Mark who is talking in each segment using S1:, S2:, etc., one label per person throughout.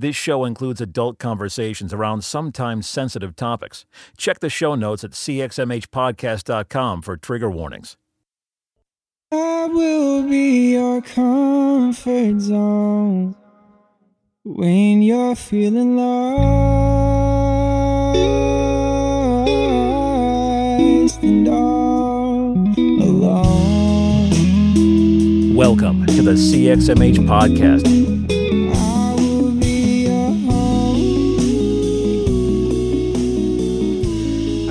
S1: This show includes adult conversations around sometimes sensitive topics. Check the show notes at cxmhpodcast.com for trigger warnings.
S2: I will be your comfort zone when you're feeling lost and all alone.
S1: Welcome to the CXMH Podcast.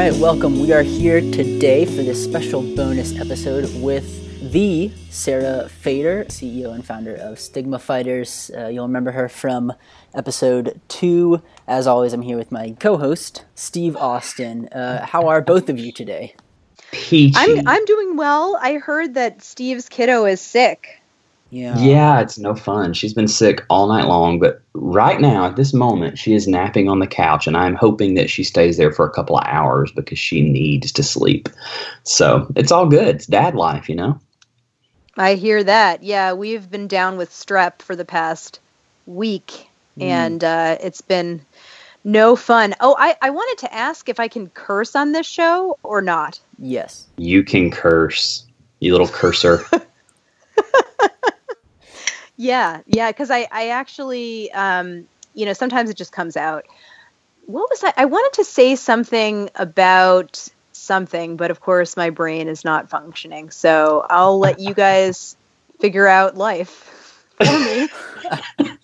S3: Right, welcome. We are here today for this special bonus episode with the Sarah Fader, CEO and founder of Stigma Fighters. Uh, you'll remember her from episode two. As always, I'm here with my co-host Steve Austin. Uh, how are both of you today?
S4: Peachy.
S5: I'm I'm doing well. I heard that Steve's kiddo is sick.
S3: Yeah.
S4: yeah, it's no fun. She's been sick all night long, but right now, at this moment, she is napping on the couch, and I'm hoping that she stays there for a couple of hours because she needs to sleep. So it's all good. It's dad life, you know?
S5: I hear that. Yeah, we've been down with strep for the past week, and uh, it's been no fun. Oh, I, I wanted to ask if I can curse on this show or not.
S3: Yes.
S4: You can curse, you little cursor.
S5: Yeah, yeah, because I, I actually, um, you know, sometimes it just comes out. What was I? I wanted to say something about something, but of course my brain is not functioning. So I'll let you guys figure out life for me.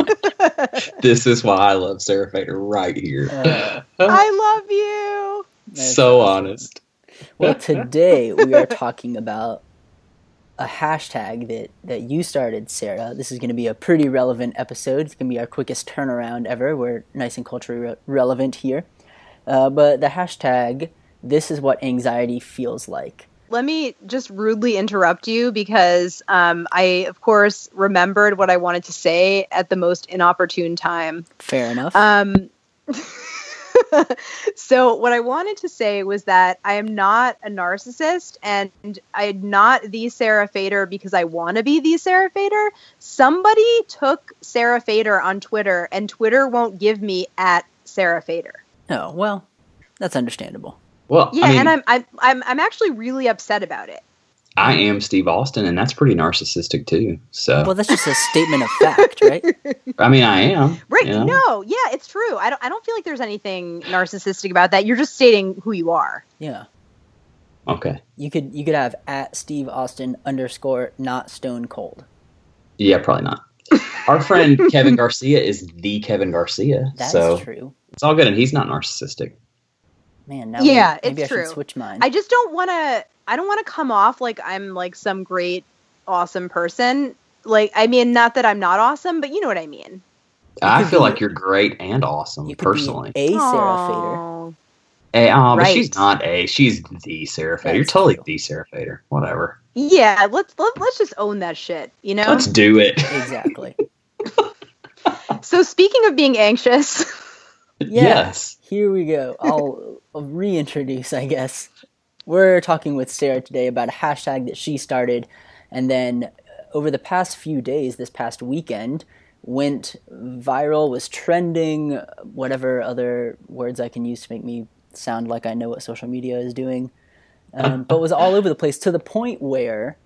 S4: this is why I love Sarah Fader right here.
S3: Uh,
S5: I love you.
S4: so honest.
S3: Well, today we are talking about a hashtag that, that you started, Sarah. This is going to be a pretty relevant episode. It's going to be our quickest turnaround ever. We're nice and culturally re- relevant here. Uh, but the hashtag, this is what anxiety feels like.
S5: Let me just rudely interrupt you because um, I, of course, remembered what I wanted to say at the most inopportune time.
S3: Fair enough.
S5: Um, so what I wanted to say was that I am not a narcissist and I'm not the Sarah Fader because I want to be the Sarah Fader. Somebody took Sarah Fader on Twitter and Twitter won't give me at Sarah Fader.
S3: oh, well, that's understandable.
S4: Well,
S5: Yeah,
S4: I mean,
S5: and I'm, I'm I'm I'm actually really upset about it.
S4: I am Steve Austin, and that's pretty narcissistic too. So,
S3: Well, that's just a statement of fact, right?
S4: I mean, I am.
S5: Right?
S4: you know?
S5: No, yeah, it's true. I don't I don't feel like there's anything narcissistic about that. You're just stating who you are.
S3: Yeah.
S4: Okay.
S3: You could you could have at Steve Austin underscore not stone cold.
S4: Yeah, probably not. Our friend Kevin Garcia is the Kevin Garcia.
S3: That's
S4: so
S3: true.
S4: it's all good, and he's not narcissistic.
S3: Man, now
S5: Yeah,
S3: maybe, maybe
S5: it's
S3: I should
S5: true.
S3: switch mine.
S5: I just don't want to. I don't want to come off like I'm like some great, awesome person. Like, I mean, not that I'm not awesome, but you know what I mean.
S4: I feel like you're great and awesome,
S3: you could
S4: personally.
S3: be a Sarah Fader.
S5: A,
S4: Eh, uh, but she's not a. She's the Sarah Fader. You're totally
S3: true.
S4: the Sarah Fader. Whatever.
S5: Yeah, let's let, let's just own that shit. You know.
S4: Let's do it.
S3: Exactly.
S5: so speaking of being anxious,
S4: yes.
S3: Here we go. I'll, I'll reintroduce, I guess. We're talking with Sarah today about a hashtag that she started, and then over the past few days, this past weekend, went viral, was trending, whatever other words I can use to make me sound like I know what social media is doing, um, but was all over the place to the point where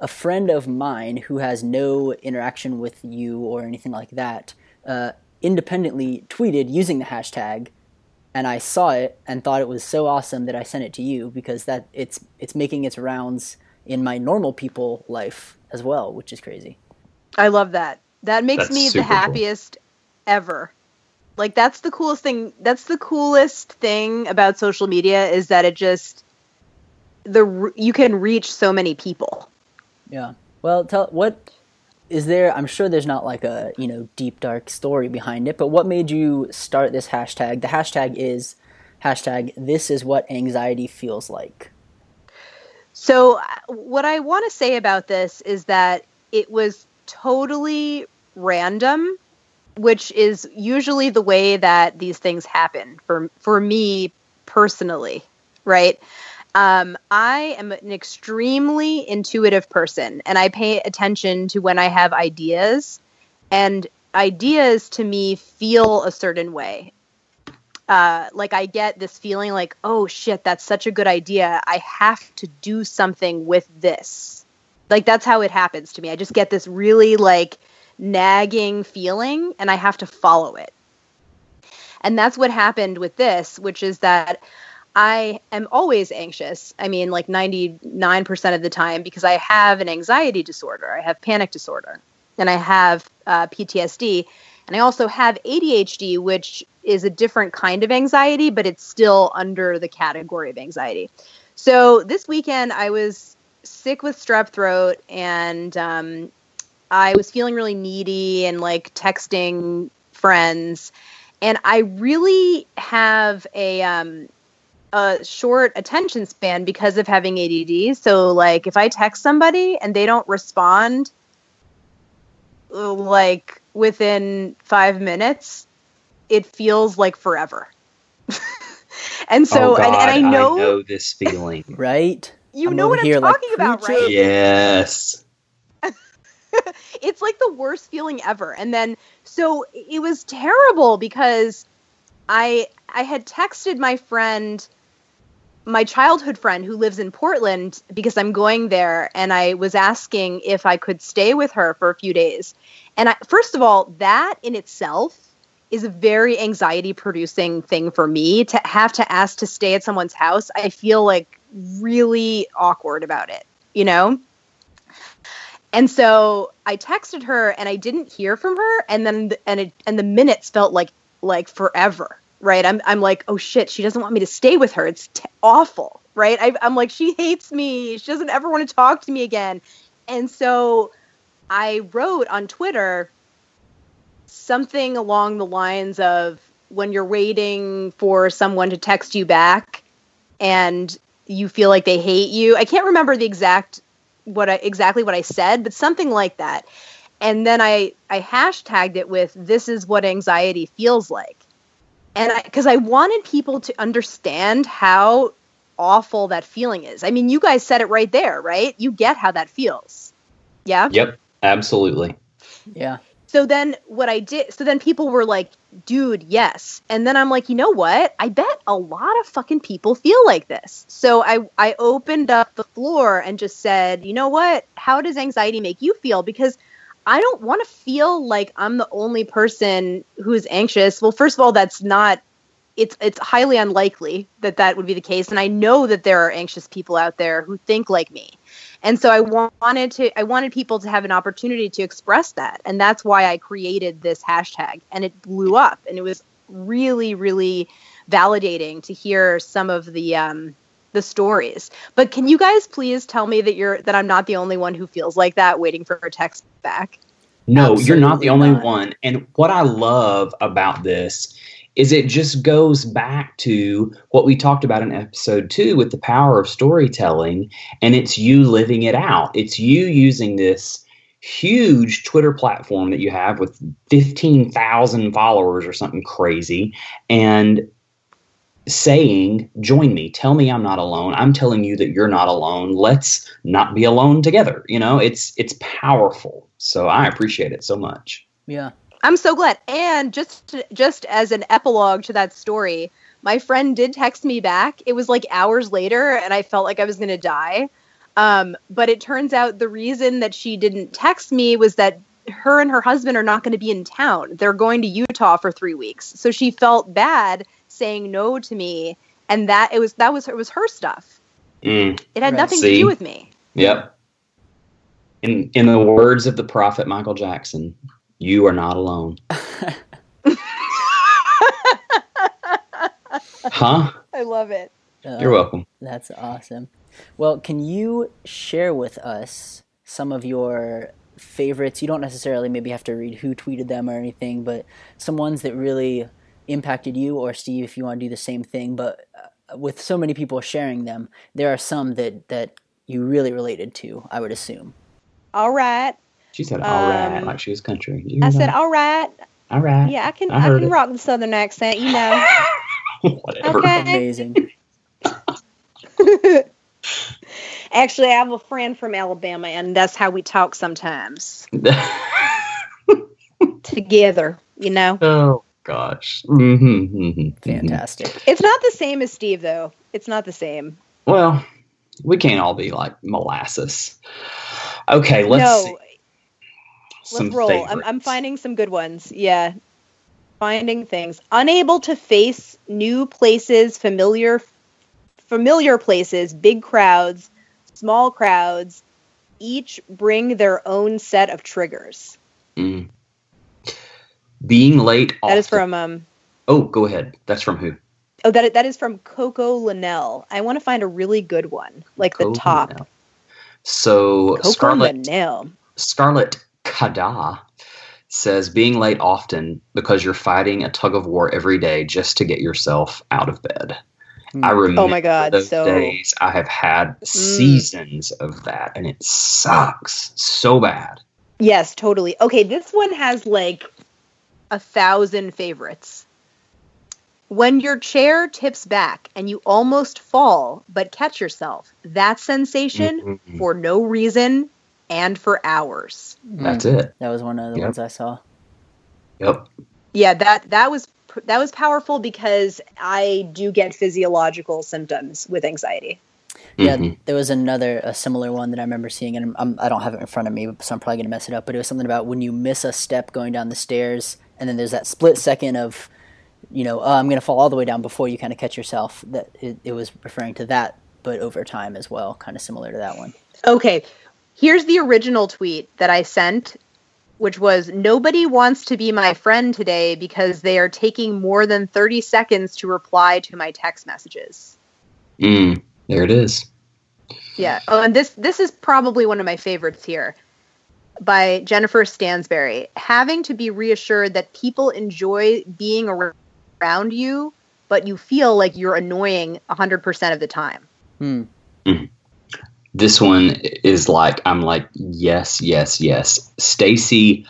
S3: a friend of mine who has no interaction with you or anything like that uh, independently tweeted using the hashtag and I saw it and thought it was so awesome that I sent it to you because that it's it's making its rounds in my normal people life as well, which is crazy.
S5: I love that. That makes
S4: That's
S5: me
S4: super
S5: the
S4: cool.
S5: happiest ever. Like that's the coolest thing. That's the coolest thing about social media is that it just the you can reach so many people.
S3: Yeah. Well, tell what is there? I'm sure there's not like a you know deep dark story behind it, but what made you start this hashtag? The hashtag is hashtag This is what anxiety feels like.
S5: So what I want to say about this is that it was totally random, which is usually the way that these things happen for for me personally, right? Um, I am an extremely intuitive person, and I pay attention to when I have ideas. And ideas to me feel a certain way. Uh, like I get this feeling like, oh shit, that's such a good idea. I have to do something with this. Like that's how it happens to me. I just get this really like nagging feeling and I have to follow it. And that's what happened with this, which is that I am always anxious. I mean, like 99% of the time, because I have an anxiety disorder. I have panic disorder and I have uh, PTSD. And I also have ADHD, which is a different kind of anxiety, but it's still under the category of anxiety. So this weekend, I was sick with strep throat and um, I was feeling really needy and like texting friends. And I really have a, um, a short attention span because of having ADD. So, like, if I text somebody and they don't respond, like within five minutes, it feels like forever. and so,
S4: oh God,
S5: and, and I know,
S4: I know this feeling.
S3: Right?
S5: you
S3: I'm
S5: know
S3: over
S5: what I'm
S3: here like,
S5: talking about,
S3: "Preach
S5: right?
S4: yes.
S5: it's like the worst feeling ever. And then so it was terrible because I I had texted my friend my childhood friend who lives in Portland because I'm going there and I was asking if I could stay with her for a few days. And I, first of all, that in itself is a very anxiety producing thing for me to have to ask to stay at someone's house. I feel like really awkward about it, you know? And so I texted her and I didn't hear from her and then and it and the minutes felt like like forever, right? I'm I'm like, "Oh shit, she doesn't want me to stay with her. It's t- awful." Right? I I'm like, "She hates me. She doesn't ever want to talk to me again." And so I wrote on Twitter something along the lines of when you're waiting for someone to text you back and you feel like they hate you. I can't remember the exact what I exactly what I said, but something like that. And then I I hashtagged it with this is what anxiety feels like. And I cuz I wanted people to understand how awful that feeling is. I mean, you guys said it right there, right? You get how that feels. Yeah?
S4: Yep. Absolutely.
S3: Yeah.
S5: So then what I did, so then people were like, dude, yes. And then I'm like, you know what? I bet a lot of fucking people feel like this. So I, I opened up the floor and just said, you know what? How does anxiety make you feel? Because I don't want to feel like I'm the only person who's anxious. Well, first of all, that's not it's it's highly unlikely that that would be the case and I know that there are anxious people out there who think like me. And so I wanted to I wanted people to have an opportunity to express that. And that's why I created this hashtag and it blew up and it was really really validating to hear some of the um the stories. But can you guys please tell me that you're that I'm not the only one who feels like that waiting for a text back?
S4: No, you're not the only
S3: not.
S4: one. And what I love about this is it just goes back to what we talked about in episode two with the power of storytelling, and it's you living it out. It's you using this huge Twitter platform that you have with 15,000 followers or something crazy, and saying, Join me, tell me I'm not alone. I'm telling you that you're not alone. Let's not be alone together. You know, it's it's powerful. So I appreciate it so much.
S3: Yeah.
S5: I'm so glad. And just just as an epilogue to that story, my friend did text me back. It was like hours later, and I felt like I was going to die. Um, but it turns out the reason that she didn't text me was that her and her husband are not going to be in town. They're going to Utah for three weeks. So she felt bad saying no to me, and that it was that was it was her stuff.
S4: Mm,
S5: It had
S3: Right.
S5: nothing to do with me.
S4: yep. In in the words of the prophet Michael Jackson, you are not alone. huh?
S5: I love it.
S3: Uh,
S4: You're welcome.
S3: That's awesome. Well, can you share with us some of your favorites? You don't necessarily maybe have to read who tweeted them or anything, but some ones that really impacted you, or Steve, if you want to do the same thing. But uh, with so many people sharing them, there are some that that you really related to. I would assume.
S5: All right.
S4: She said, "All right,"
S5: Um,
S4: like she was country. You
S5: I
S4: know?
S5: said, all right.
S4: "All right."
S5: Yeah, I can
S4: I
S5: I, can
S4: it.
S5: rock the southern accent, you know.
S4: Whatever.
S5: Okay.
S3: Amazing.
S5: Actually, I have a friend from Alabama, and that's how we talk sometimes. together. You know,
S4: Oh gosh. hmm hmm
S3: Fantastic.
S5: it's not the same as Steve though. It's not the same.
S4: Well, we can't all be like molasses. Okay, let's
S5: no,
S4: see.
S5: let's
S4: Some
S5: roll. I'm, I'm finding some good ones. Yeah, finding things. Unable to face new places, familiar, familiar places, big crowds, small crowds. Each bring their own set of triggers.
S4: Mm. Being late.
S5: That is from um.
S4: Oh, go ahead. That's from who?
S5: Oh, that that is from Coco Linnell. I want to find a really good one, like the top.
S4: Linnell. So
S5: Coco
S4: Scarlett
S5: Linnell.
S4: Scarlett Kada says being late often because you're fighting a tug of war every day just to get yourself out of bed. I remember
S5: Oh my God,
S4: those
S5: so-
S4: days. I have had seasons of that, and it sucks so bad.
S5: Yes, totally. Okay, this one has like a thousand favorites. When your chair tips back and you almost fall but catch yourself, that sensation
S4: Mhm.
S5: for no reason and for hours.
S4: That's it.
S3: That was one of the
S4: Yep.
S3: ones I saw.
S4: Yep.
S5: Yeah, that that was that was powerful because I do get physiological symptoms with anxiety.
S3: Yeah,
S4: Mhm.
S3: there was another, a similar one that I remember seeing, and I'm, I don't have it in front of me, so I'm probably gonna mess it up. But it was something about when you miss a step going down the stairs, and then there's that split second of, you know, oh, I'm gonna fall all the way down before you kind of catch yourself. That it, it was referring to that, but over time as well, kind of similar to that one.
S5: Okay, here's the original tweet that I sent, which was Nobody wants to be my friend today because they are taking more than 30 seconds to reply to my text messages.
S4: Mm, there it is.
S5: Yeah. Oh, and this this is probably one of my favorites here by Jennifer Stansberry. Having to be reassured that people enjoy being around you, but you feel like you're annoying 100% of the time.
S3: Hmm.
S4: This one is like I'm like yes, yes, yes. Stacy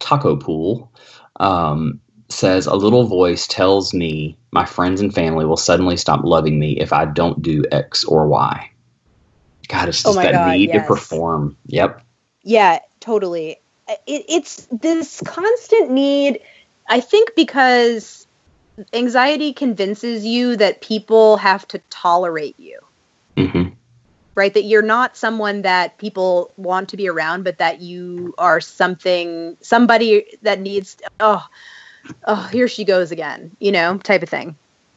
S4: Taco Pool um, says a little voice tells me my friends and family will suddenly stop loving me if I don't do X or Y. God, it's
S5: Oh
S4: just
S5: my
S4: that
S5: God,
S4: need
S5: yes.
S4: to perform. Yep.
S5: Yeah, totally. It, it's this constant need, I think, because anxiety convinces you that people have to tolerate you,
S4: hmm
S5: right? That you're not someone that people want to be around, but that you are something, somebody that needs, oh, oh, here she goes again, you know, type of thing.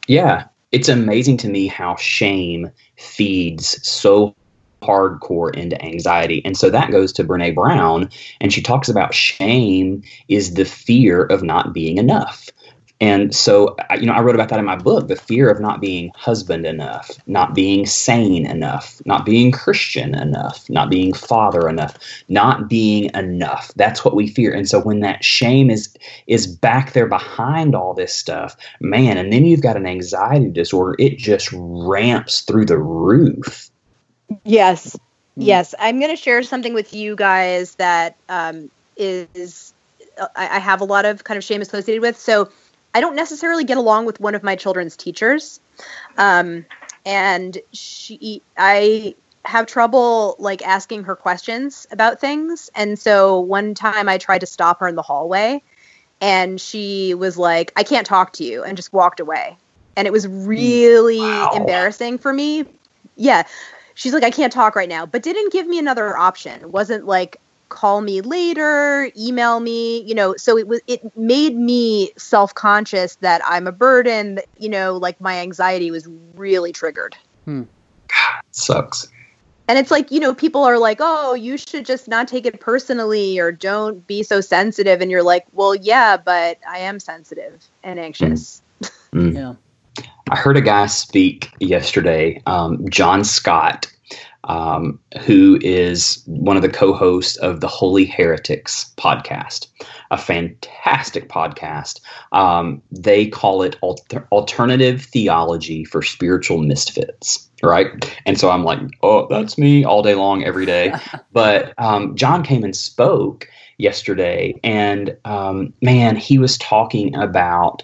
S4: Yeah, it's amazing to me how shame feeds so hardcore into anxiety. And so that goes to Brene Brown, and she talks about shame is the fear of not being enough. And so, you know, I wrote about that in my book the fear of not being husband enough, not being sane enough, not being Christian enough, not being father enough, not being enough. That's what we fear. And so when that shame is is back there behind all this stuff, man, and then you've got an anxiety disorder, it just ramps through the roof.
S5: Yes. Yes. I'm going to share something with you guys that um, is, I, I have a lot of kind of shame associated with. So I don't necessarily get along with one of my children's teachers. Um, and she, I have trouble like asking her questions about things. And so one time I tried to stop her in the hallway and she was like, I can't talk to you and just walked away. And it was really
S4: Wow.
S5: embarrassing for me. Yeah. She's like, I can't talk right now, but didn't give me another option. It wasn't like, call me later, email me, you know. So it was, it made me self conscious that I'm a burden, that, you know, like my anxiety was really triggered.
S4: God sucks.
S5: And it's like, you know, people are like, oh, you should just not take it personally or don't be so sensitive. And you're like, well, yeah, but I am sensitive and anxious.
S4: Mm.
S3: Yeah.
S4: I heard a guy speak yesterday, um, John Scott, um, who is one of the co hosts of the Holy Heretics podcast, a fantastic podcast. Um, they call it alter- alternative theology for spiritual misfits. Right. And so I'm like, oh, that's me all day long, every day. but um, John came and spoke yesterday, and um, man, he was talking about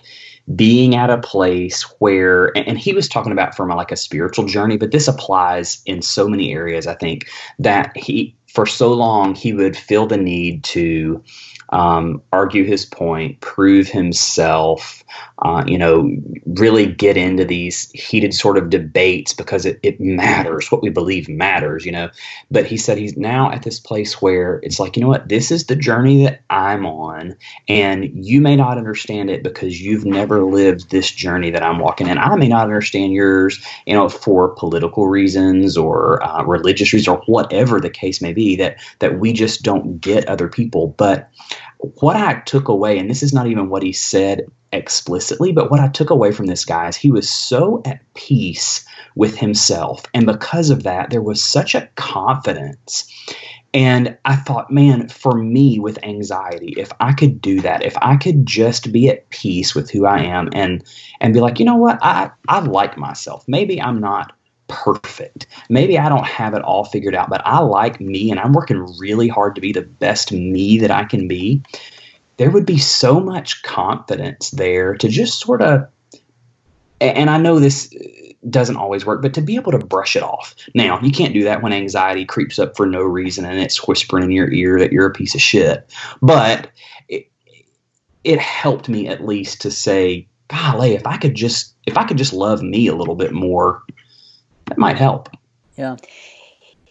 S4: being at a place where and he was talking about from like a spiritual journey but this applies in so many areas i think that he for so long he would feel the need to um, argue his point, prove himself, uh, you know, really get into these heated sort of debates because it, it matters. What we believe matters, you know. But he said he's now at this place where it's like, you know what, this is the journey that I'm on, and you may not understand it because you've never lived this journey that I'm walking in. I may not understand yours, you know, for political reasons or uh, religious reasons or whatever the case may be. That that we just don't get other people, but what I took away, and this is not even what he said explicitly, but what I took away from this guy is he was so at peace with himself. And because of that, there was such a confidence. And I thought, man, for me with anxiety, if I could do that, if I could just be at peace with who I am and and be like, you know what, I, I like myself. Maybe I'm not perfect. Maybe I don't have it all figured out, but I like me and I'm working really hard to be the best me that I can be. There would be so much confidence there to just sort of, and I know this uh, doesn't always work, but to be able to brush it off. Now, you can't do that when anxiety creeps up for no reason and it's whispering in your ear that you're a piece of shit. But it, it helped me at least to say, golly, if I could just if I could just love me a little bit more, that might help.
S3: Yeah.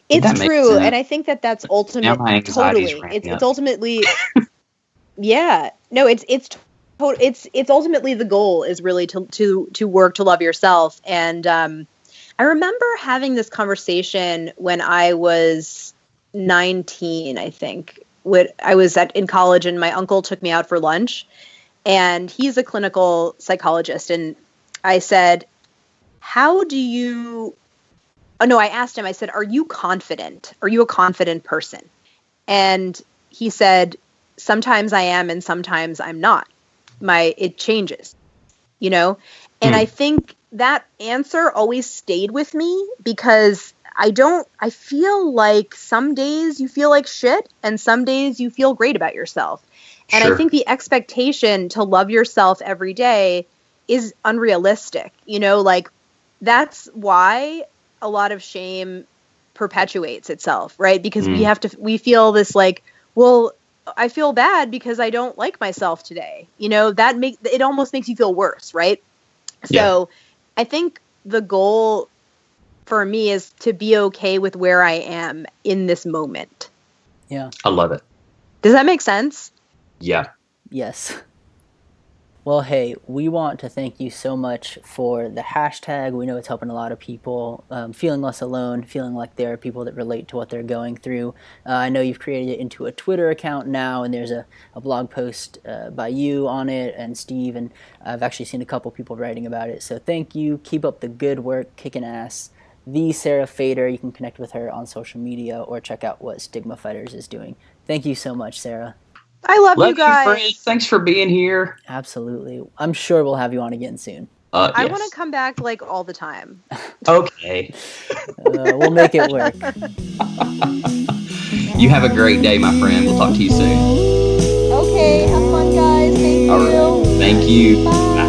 S5: It's true, and I think that that's ultimate. Totally, it's, it's ultimately. yeah, no, it's it's it's it's ultimately the goal is really to to to work to love yourself, and um, I remember having this conversation when I was nineteen, I think. When I was at in college, and my uncle took me out for lunch, and he's a clinical psychologist, and I said, "How do you oh no, I asked him, I said, Are you confident? Are you a confident person? And he said, Sometimes I am and sometimes I'm not. My it changes. You know? And mm. I think that answer always stayed with me because I don't I feel like some days you feel like shit and some days you feel great about yourself. And sure. I think the expectation to love yourself every day is unrealistic. You know, like that's why a lot of shame perpetuates itself, right? Because mm. we have to we feel this like, well, I feel bad because I don't like myself today. You know, that make it almost makes you feel worse, right? So, yeah. I think the goal for me is to be okay with where I am in this moment.
S3: Yeah.
S4: I love it.
S5: Does that make sense?
S4: Yeah.
S3: Yes. Well, hey, we want to thank you so much for the hashtag. We know it's helping a lot of people um, feeling less alone, feeling like there are people that relate to what they're going through. Uh, I know you've created it into a Twitter account now, and there's a, a blog post uh, by you on it and Steve, and I've actually seen a couple people writing about it. So thank you. Keep up the good work, kicking ass. The Sarah Fader. You can connect with her on social media or check out what Stigma Fighters is doing. Thank you so much, Sarah.
S5: I love, love you guys. You,
S4: Thanks for being here.
S3: Absolutely. I'm sure we'll have you on again soon.
S4: Uh,
S5: I want to come back like all the time.
S4: okay.
S3: uh, we'll make it work.
S4: you have a great day, my friend. We'll talk to you soon.
S5: Okay. Have fun, guys. Thank you.
S4: Thank you.
S5: Bye.